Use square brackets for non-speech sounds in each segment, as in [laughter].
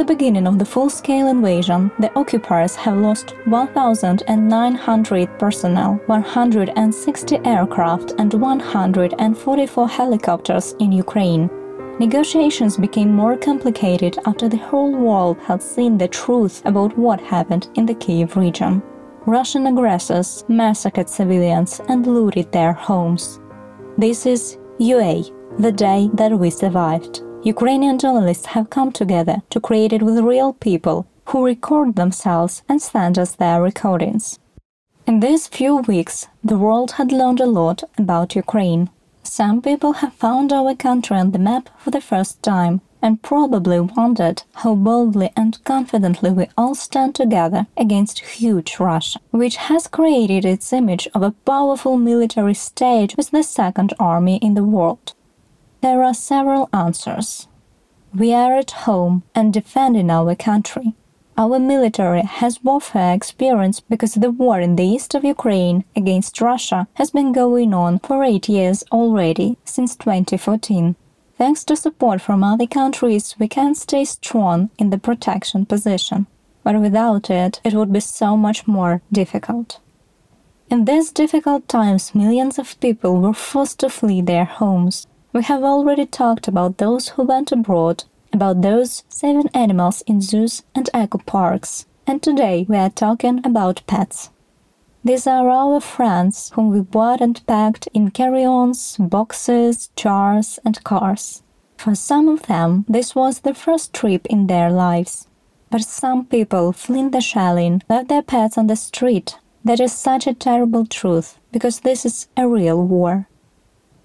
the beginning of the full scale invasion, the occupiers have lost 1,900 personnel, 160 aircraft, and 144 helicopters in Ukraine. Negotiations became more complicated after the whole world had seen the truth about what happened in the Kiev region. Russian aggressors massacred civilians and looted their homes. This is UA, the day that we survived. Ukrainian journalists have come together to create it with real people who record themselves and send us their recordings. In these few weeks, the world had learned a lot about Ukraine. Some people have found our country on the map for the first time and probably wondered how boldly and confidently we all stand together against huge Russia, which has created its image of a powerful military state with the second army in the world. There are several answers. We are at home and defending our country. Our military has warfare experience because the war in the east of Ukraine against Russia has been going on for eight years already, since 2014. Thanks to support from other countries, we can stay strong in the protection position. But without it, it would be so much more difficult. In these difficult times, millions of people were forced to flee their homes. We have already talked about those who went abroad, about those saving animals in zoos and eco parks, and today we are talking about pets. These are our friends whom we bought and packed in carry ons, boxes, jars, and cars. For some of them, this was the first trip in their lives. But some people fleeing the shelling left their pets on the street. That is such a terrible truth, because this is a real war.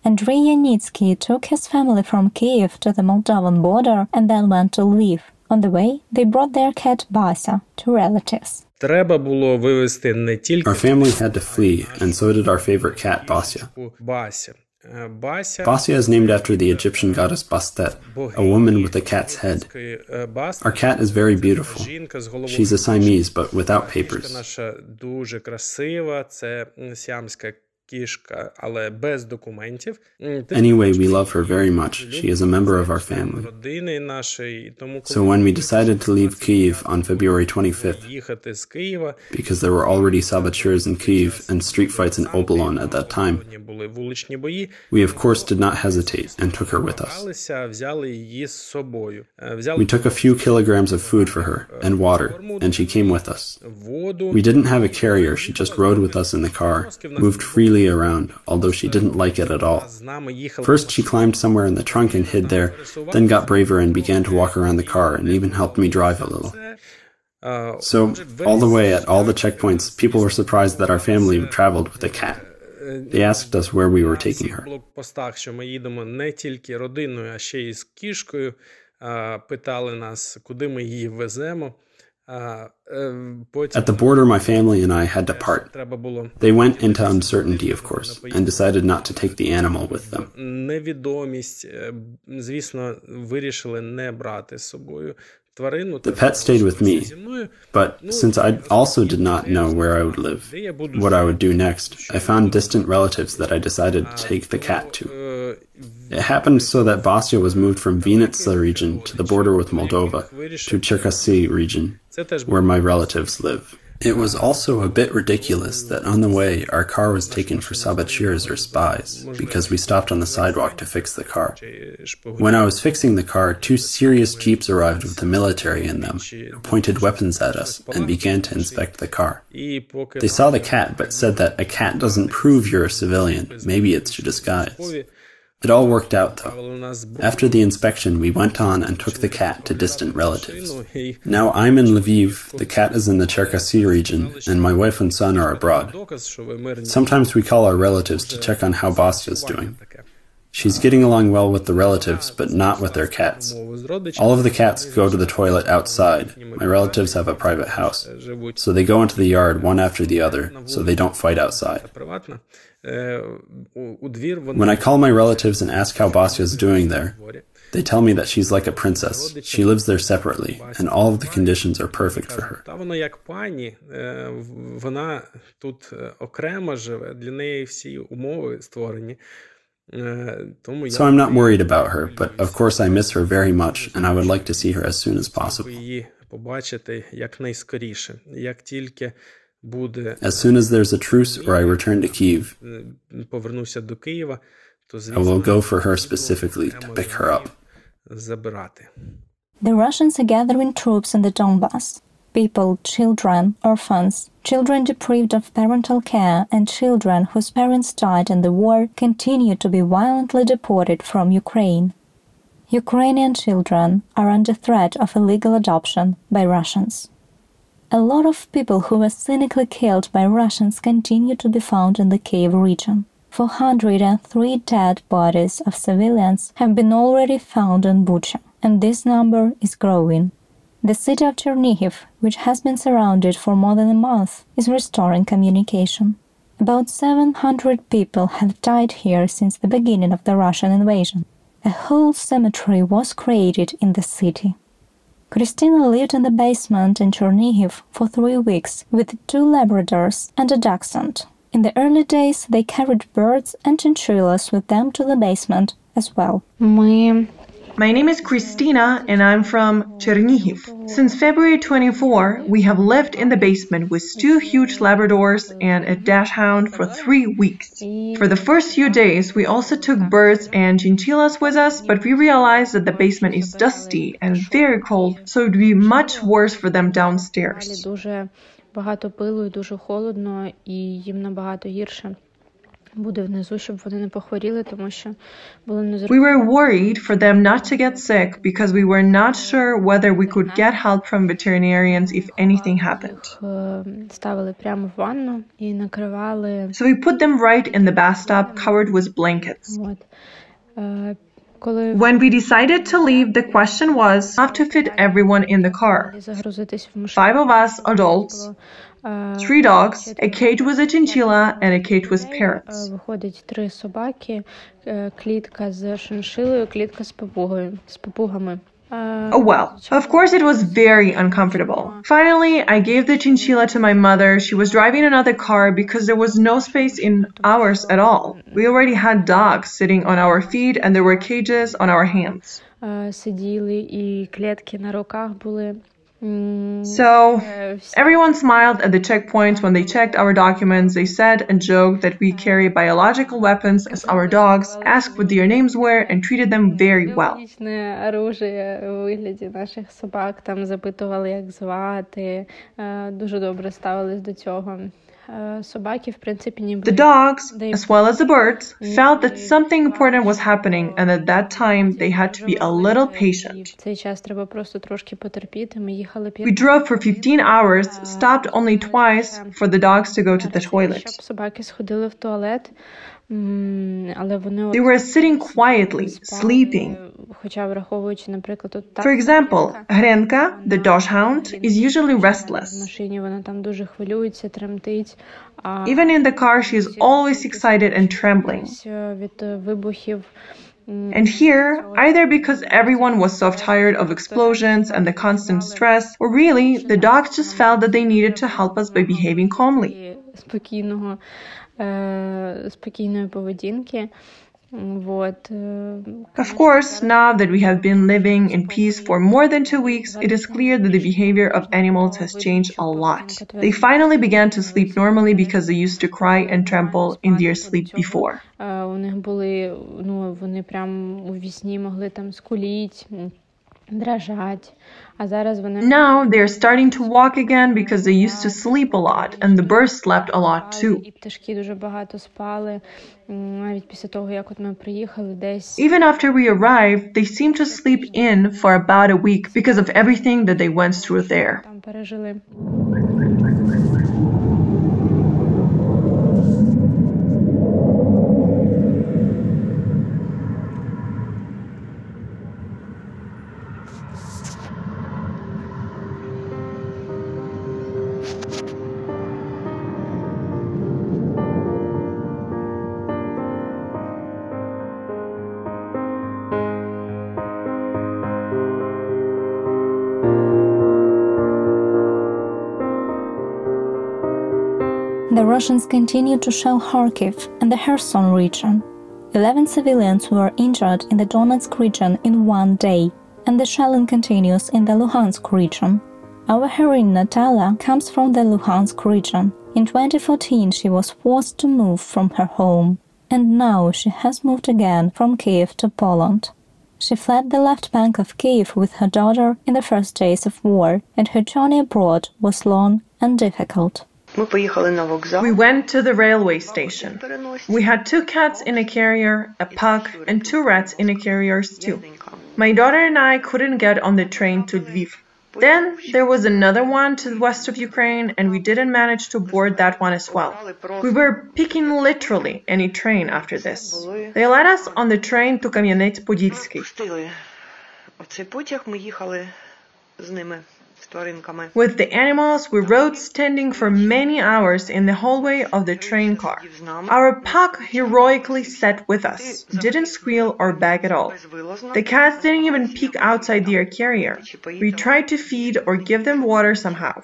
Andrei Yanitsky took his family from Kiev to the Moldovan border and then went to Lviv. On the way, they brought their cat Basa to relatives. Our family had to flee, and so did our favorite cat Basia. Basia is named after the Egyptian goddess Bastet, a woman with a cat's head. Our cat is very beautiful. She's a Siamese, but without papers наша дуже красива. Це м, сіамська кішка, але без документів. М, ти Anyway, we love her very much. She is a member of our family. родини нашої. І тому So коли when we decided to leave Kyiv on February 25th, їхати з Києва, because there were already saboteurs in Kyiv and street fights in Obolon at that time, сьогодні були вуличні бої, we of course did not hesitate and took her with us. бралися, взяли її з собою. Е, Взяли We took a few kilograms of food for her and water, and she came with us. воду. We didn't have a carrier, she just rode with us in the car, moved freely around, although she didn't like it at all. З нами їхали First, she climbed somewhere in the trunk and hid there, then got braver and began to walk around the car and even helped me drive a little. Е, So, all the way at all the checkpoints, people were surprised that our family traveled with a cat. They asked us where we were taking her. блокпостах, що ми їдемо не тільки родиною, а ще й з кішкою. А, Питали нас, куди ми її веземо. At the border, my family and I had to part. They went into uncertainty, of course, and decided not to take the animal with them. The pet stayed with me, but since I also did not know where I would live, what I would do next, I found distant relatives that I decided to take the cat to. It happened so that Basia was moved from Vinnytsia region to the border with Moldova to Cherkasy region, where my relatives live. It was also a bit ridiculous that on the way our car was taken for saboteurs or spies because we stopped on the sidewalk to fix the car. When I was fixing the car, two serious jeeps arrived with the military in them, who pointed weapons at us and began to inspect the car. They saw the cat but said that a cat doesn't prove you're a civilian, maybe it's a disguise. It all worked out, though. After the inspection, we went on and took the cat to distant relatives. Now I'm in Lviv, the cat is in the Cherkasy region, and my wife and son are abroad. Sometimes we call our relatives to check on how Basya is doing. She's getting along well with the relatives, but not with their cats. All of the cats go to the toilet outside. My relatives have a private house, so they go into the yard one after the other, so they don't fight outside. When I call my relatives and ask how Basya's doing there, they tell me that she's like a princess. She lives there separately, and all of the conditions are perfect for her. So I'm not worried about her, but of course I miss her very much and I would like to see her as soon as possible. As soon as there's a truce or I return to Kiev, I will go for her specifically to pick her up. The Russians are gathering troops in the Donbass. People, children, orphans, children deprived of parental care, and children whose parents died in the war continue to be violently deported from Ukraine. Ukrainian children are under threat of illegal adoption by Russians. A lot of people who were cynically killed by Russians continue to be found in the Kiev region. 403 dead bodies of civilians have been already found in Bucha, and this number is growing. The city of Chernihiv, which has been surrounded for more than a month, is restoring communication. About 700 people have died here since the beginning of the Russian invasion. A whole cemetery was created in the city. Christina lived in the basement in Chernihiv for three weeks with two Labradors and a dachshund. In the early days, they carried birds and chinchillas with them to the basement as well. My name is Christina and I'm from Chernihiv. Since February 24, we have lived in the basement with two huge Labradors and a dachshund for three weeks. For the first few days, we also took birds and chinchillas with us, but we realized that the basement is dusty and very cold, so it would be much worse for them далі downstairs. дуже багато пилу і дуже холодно, і їм набагато гірше буде внизу, щоб вони не похворіли, тому що було We незрозуміло. were worried for them not to get sick because we were not sure whether we could get help from veterinarians if anything happened. Е, Ставили прямо в ванну і накривали. So we put them right in the bathtub covered with blankets. От. Е, Коли When we decided to leave, the question was how to fit everyone in the car. загрузитись в машину, Five of us adults, е, three dogs, a cage with a chinchilla, and a cage with Е, parrots. Виходить три собаки, е, клітка з шиншилою, клітка з папугою, з папугами. Е, Oh well, of course it was very uncomfortable. Finally, I gave the chinchilla to my mother. She was driving another car because there was no space in ours at all. We already had dogs sitting on our feet and there were cages on our hands. е, Сиділи і клітки на руках були. М, So, е, всі- Everyone smiled at the checkpoints when they checked our documents. They said and joked that we carry biological weapons as our dogs, asked what their names were, and treated them very well. Біологічне оружие у вигляді наших собак там запитували, як звати. е, Дуже добре ставились до цього. The dogs, as well as the birds, felt that something important was happening and at that time they had to be a little patient. We drove for 15 hours, stopped only twice for the dogs to go to the toilet. They were sitting quietly, sleeping. For example, Hrenka, the dachshund, is usually restless. Even in the car, she is always excited and trembling. And here, either because everyone was so tired of explosions and the constant stress, or really, the dogs just felt that they needed to help us by behaving calmly. і спокійного, е, спокійної поведінки. М, Вот. е, Of course, now that we have been living in peace for more than two weeks, it is clear that the behavior of animals has changed a lot. They finally began to sleep normally because they used to cry and tremble in their sleep before. Е, У них були, ну, вони прям у вісні могли там скуліть, м, дрожать. А зараз вони Now they are starting to walk again because they used to sleep a lot, and the birds slept a lot too. і пташки дуже багато спали. М, Навіть після того, як от ми приїхали десь. Even after we arrived, they seemed to sleep in for about a week because of everything that they went through there. The Russians continue to shell Kharkiv and the Kherson region. 11 civilians were injured in the Donetsk region in one day, and the shelling continues in the Luhansk region. Our heroine Natala comes from the Luhansk region. In 2014, she was forced to move from her home, and now she has moved again from Kiev to Poland. She fled the left bank of Kiev with her daughter in the first days of war, and her journey abroad was long and difficult. We went to the railway station. We had two cats in a carrier, a pug, and two rats in a carrier too. My daughter and I couldn't get on the train to Lviv. Then there was another one to the west of Ukraine, and we didn't manage to board that one as well. We were picking literally any train after this. They led us on the train to Кам'янець-Подільський. With the animals, we rode standing for many hours in the hallway of the train car. Our pug heroically sat with us, didn't squeal or beg at all. The cats didn't even peek outside their carrier. We tried to feed or give them water somehow.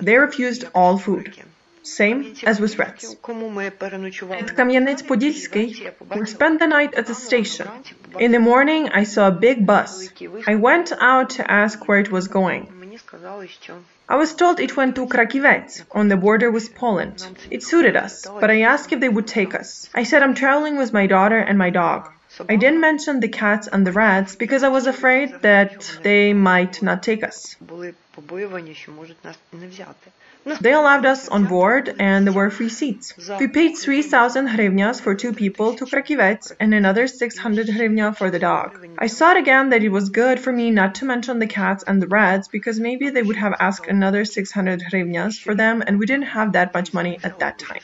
They refused all food. Same as with rats. At Kamyanets-Podilsky, we spent the night at the station. In the morning, I saw a big bus. I went out to ask where it was going. I was told it went to Krakivets, on the border with Poland. It suited us, but I asked if they would take us. I said I'm traveling with my daughter and my dog. I didn't mention the cats and the rats because I was afraid that they might not take us. They allowed us on board and there were free seats. We paid 3,000 hryvnias for two people to Krakivets and another 600 hryvnia for the dog. I thought again that it was good for me not to mention the cats and the rats because maybe they would have asked another 600 hryvnias for them and we didn't have that much money at that time.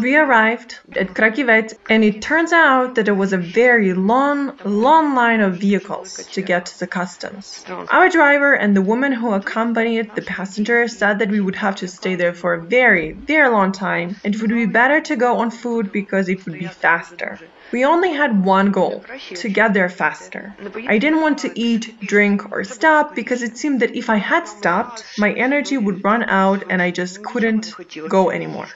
We arrived at Krakivets and it turns out that there was a very long, long line of vehicles to get to the customs. Our driver and the woman who accompanied the passenger said that we would have to stay there for a very, very long time and it would be better to go on foot because it would be faster. We only had one goal to get there faster. I didn't want to eat, drink, or stop because it seemed that if I had stopped, my energy would run out and I just couldn't go anymore.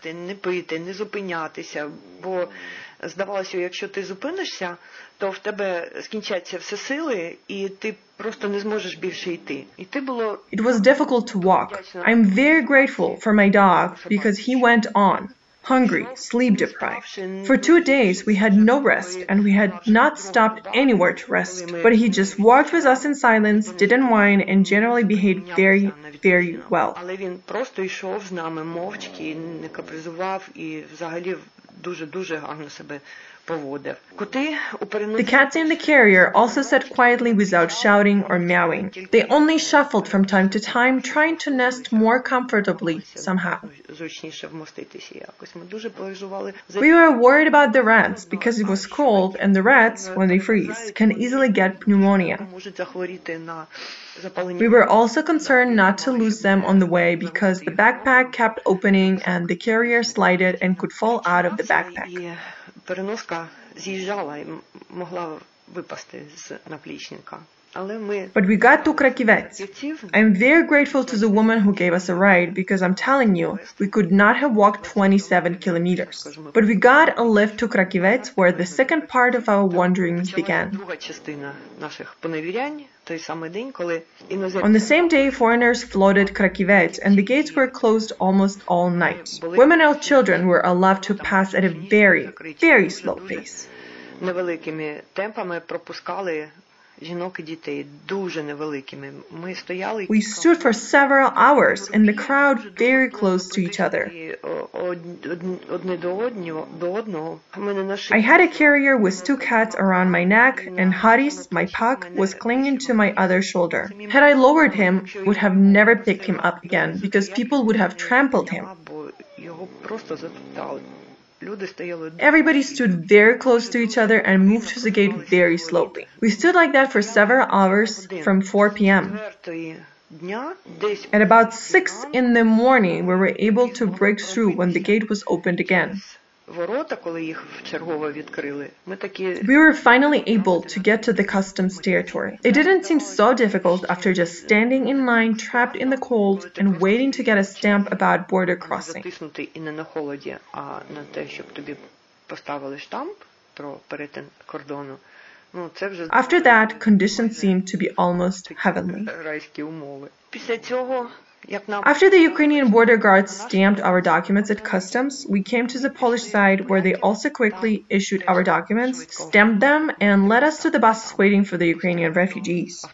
Здавалося, якщо ти зупинишся, то в тебе скінчаться всі сили, і ти просто не зможеш більше йти. І ти було It was difficult to walk. I'm very grateful for my dog because he went on hungry, sleep deprived. For two days we had no rest and we had not stopped anywhere to rest. But he just walked with us in silence, didn't whine, and generally behaved very, very well. Але він просто йшов з нами мовчки, не капризував і взагалі дуже-дуже гарно себе поводив. Коти у the cats in the carrier also sat quietly without shouting or meowing. They only shuffled from time to time, trying to nest more comfortably somehow. We were worried about the rats because it was cold and the rats, when they freeze, can easily get pneumonia. We were also concerned not to lose them on the way because the backpack kept opening and the carrier slided and could fall out of the backpack. Переноска з'їжджала і могла випасти з наплічника. Але ми But we got to Krakivets. фахівців I'm very grateful to the woman who gave us a ride because I'm telling you, we could not have walked 27 kilometers. But we got a lift to Krakivets where the second part of our wanderings began. друга частина наших поневірянь, той самий день, коли On іноземці the same day, foreigners flooded Krakivets and the gates were closed almost all night. Women and children were allowed to pass at a very, very slow pace. невеликими темпами пропускали жінок і дітей дуже невеликими. Ми стояли We stood for several hours in the crowd very close to each other. Одне до одного, до одного. Мене I had a carrier with two cats around my neck and Haris, my pug, was clinging to my other shoulder. Had I lowered him, would have never picked him up again because people would have trampled him. Його просто затоптали. Everybody stood very close to each other and moved to the gate very slowly. We stood like that for several hours from 4 p.m. At about 6 in the morning, we were able to break through when the gate was opened again ворота, коли їх вчергово відкрили, ми такі We were finally able to get to the customs territory. It didn't seem so difficult after just standing in line, trapped in the cold, and waiting to get a stamp about border crossing. затиснутий і не на холоді, а на те, щоб тобі поставили штамп про перетин кордону. Ну, це вже After that, conditions seemed to be almost heavenly. райські умови. Після цього, як нам after the Ukrainian border guards stamped our documents at customs, we came to the Polish side where they also quickly issued our documents, stamped them, and led us to the buses waiting for the Ukrainian refugees.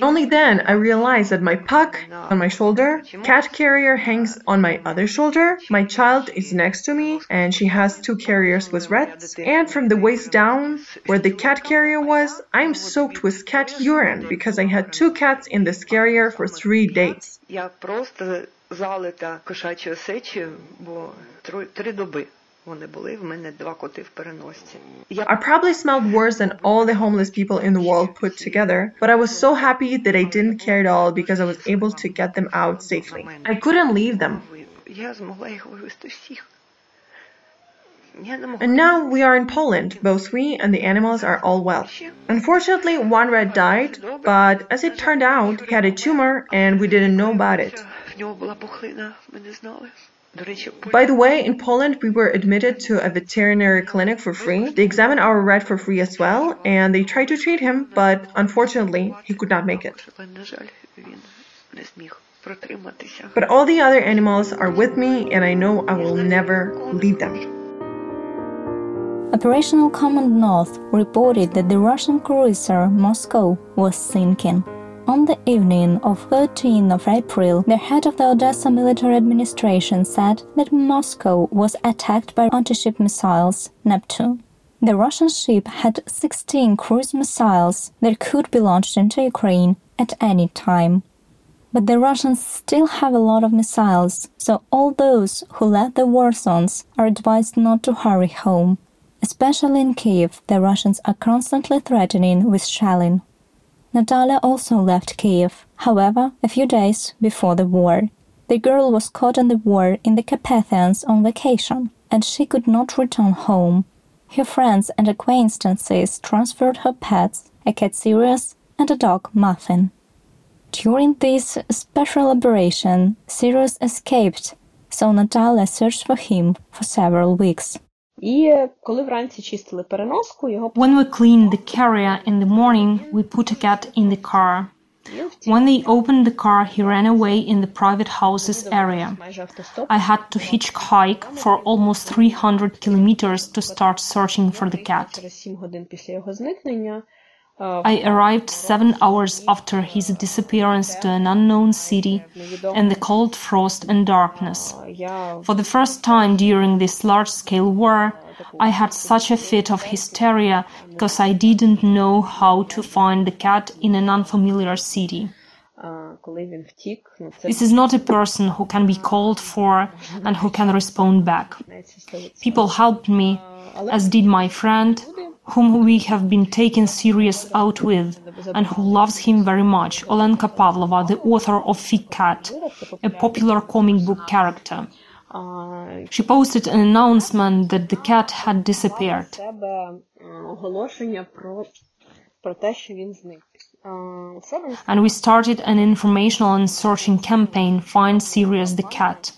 Only then I realized that my pug on my shoulder, cat carrier hangs on my other shoulder, my child is next to me, and she has two carriers with rats, and from the waist down, where the cat carrier was, I'm soaked with cat urine because I had two cats in this carrier for three days. я просто залита кошачою сечею, бо три, три доби вони були. В мене два коти в переносці. Я I probably smelled worse than all the homeless people in the world put together, but I was so happy that I didn't care at all because I was able to get them out safely. I couldn't leave them. я змогла їх вивезти всіх. And now we are in Poland. Both we and the animals are all well. Unfortunately, one rat died, but as it turned out, he had a tumor and we didn't know about it. By the way, in Poland, we were admitted to a veterinary clinic for free. They examined our rat for free as well, and they tried to treat him, but unfortunately, he could not make it. But all the other animals are with me, and I know I will never leave them. Operational Command North reported that the Russian cruiser Moscow was sinking. On the evening of 13th of April, the head of the Odessa military administration said that Moscow was attacked by anti-ship missiles Neptune. The Russian ship had 16 cruise missiles that could be launched into Ukraine at any time. But the Russians still have a lot of missiles, so all those who left the war zones are advised not to hurry home. Especially in Kiev, the Russians are constantly threatening with shelling. Natalia also left Kiev, however, a few days before the war. The girl was caught in the war in the Carpathians on vacation, and she could not return home. Her friends and acquaintances transferred her pets, a cat Sirius and a dog Muffin. During this special operation, Sirius escaped, so Natalia searched for him for several weeks. І коли вранці чистили переноску, його When we cleaned the carrier in the morning, we put a cat in the car. When they opened the car, he ran away in the private houses area. майже автостоп. I had to hitchhike for almost 300 kilometers to start searching for the cat. I arrived seven hours after his disappearance to an unknown city and the cold frost and darkness. For the first time during this large scale war, I had such a fit of hysteria because I didn't know how to find the cat in an unfamiliar city. This is not a person who can be called for [laughs] and who can respond back. People helped me, as did my friend, whom we have been taking Sirius out with, and who loves him very much, Olenka Pavlova, the author of Fig Cat, a popular comic book character. She posted an announcement that the cat had disappeared. And we started an informational and searching campaign Find Sirius the Cat.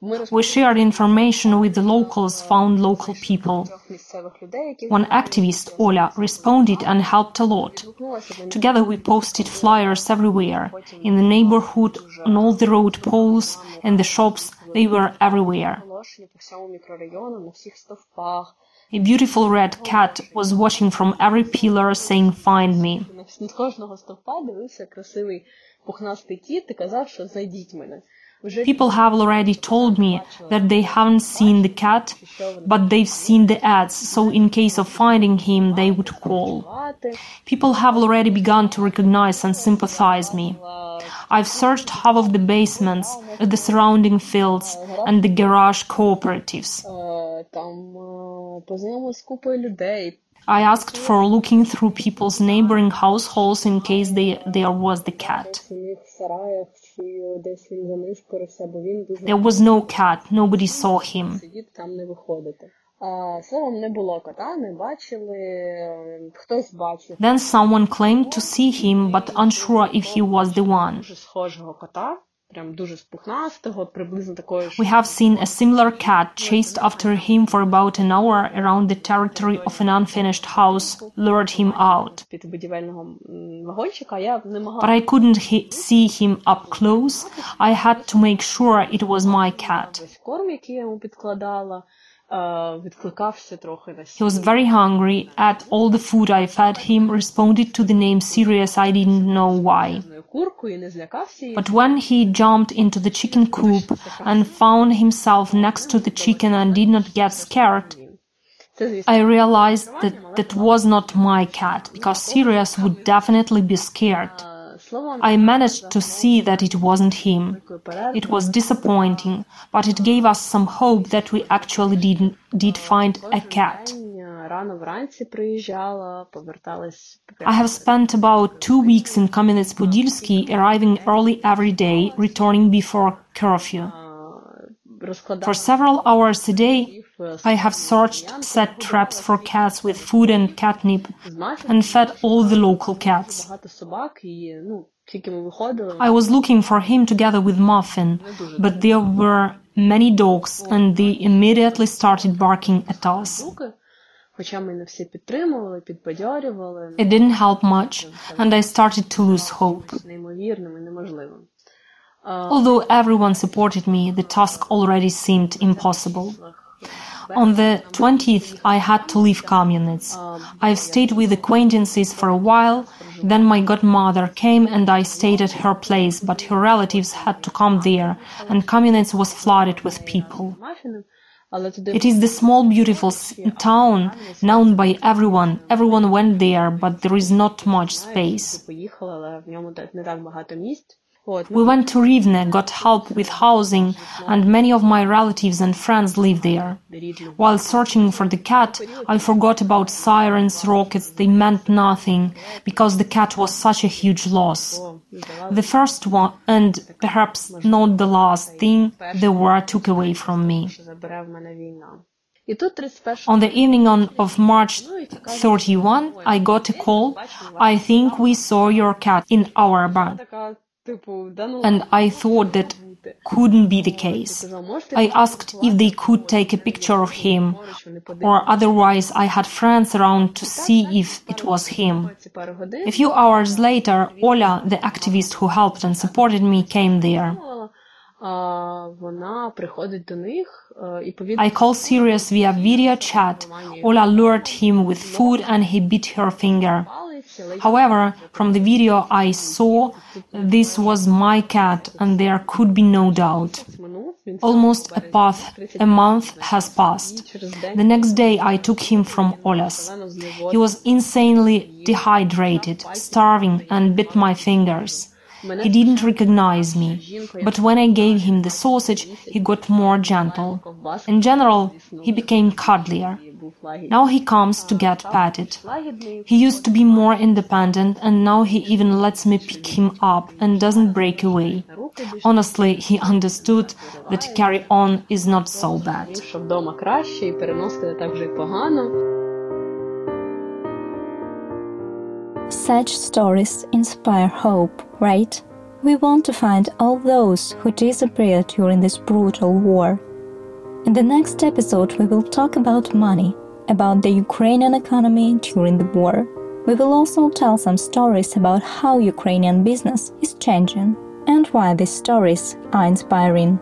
знайти кота Сіріуса. І Ми We shared information with the locals, found local people. трьох місцевих людей, які One activist, Ola, responded and helped a lot. звернулися до них. Together we posted flyers everywhere, in the neighborhood, on all the road poles, in the shops, they were everywhere. оголошення по всьому мікрорайону, на всіх стовпах. A beautiful red cat was watching from every pillar saying, Find me. На вс- з кожного стовпа дивився красивий пухнастий кіт і казав, що знайдіть мене. Вже People have already told me that they haven't seen the cat, but they've seen the ads, so in case of finding him, they would call. пати. People have already begun to recognize and sympathize me. I've searched half of the basements, the surrounding fields, and the garage cooperatives. Е, Там е, познайомилися з купою людей. I asked for looking through people's neighboring households in case they, there was the cat. There was no cat, nobody saw him. Then someone claimed to see him, but unsure if he was the one. We have seen a similar cat chased after him for about an hour around the territory of an unfinished house, lured him out. But I couldn't see him up close. I had to make sure it was my cat. He was very hungry, ate all the food I fed him, responded to the name Sirius, I didn't know why. But when he jumped into the chicken coop and found himself next to the chicken and did not get scared, I realized that that was not my cat, because Sirius would definitely be scared. I managed to see that it wasn't him. It was disappointing, but it gave us some hope that we actually did, did find a cat. I have spent about two weeks in Kamenets-Podilsky, arriving early every day, returning before curfew. For several hours a day, I have searched, set traps for cats with food and catnip, and fed all the local cats. I was looking for him together with Muffin, but there were many dogs, and they immediately started barking at us. It didn't help much, and I started to lose hope. Although everyone supported me, the task already seemed impossible. On the 20th, I had to leave Kamenets. I've stayed with acquaintances for a while. Then my godmother came and I stayed at her place, but her relatives had to come there, and Kamenets was flooded with people. It is the small, beautiful town known by everyone. Everyone went there, but there is not much space. We went to Rivne, got help with housing, and many of my relatives and friends live there. While searching for the cat, I forgot about sirens, rockets, they meant nothing, because the cat was such a huge loss. The first one, and perhaps not the last thing, the war took away from me. On the evening on, of March 31, I got a call. I think we saw your cat in our barn. And I thought that couldn't be the case. I asked if they could take a picture of him, or otherwise I had friends around to see if it was him. A few hours later, Ola, the activist who helped and supported me, came there. I called Sirius via video chat. Ola lured him with food and he bit her finger. However, from the video I saw, this was my cat and there could be no doubt. Almost a path, a month has passed. The next day I took him from Olas. He was insanely dehydrated, starving and bit my fingers. He didn't recognize me, but when I gave him the sausage, he got more gentle. In general, he became cuddlier. Now he comes to get patted. He used to be more independent and now he even lets me pick him up and doesn't break away. Honestly, he understood that carry on is not so bad. Such stories inspire hope, right? We want to find all those who disappeared during this brutal war. In the next episode, we will talk about money, about the Ukrainian economy during the war. We will also tell some stories about how Ukrainian business is changing and why these stories are inspiring.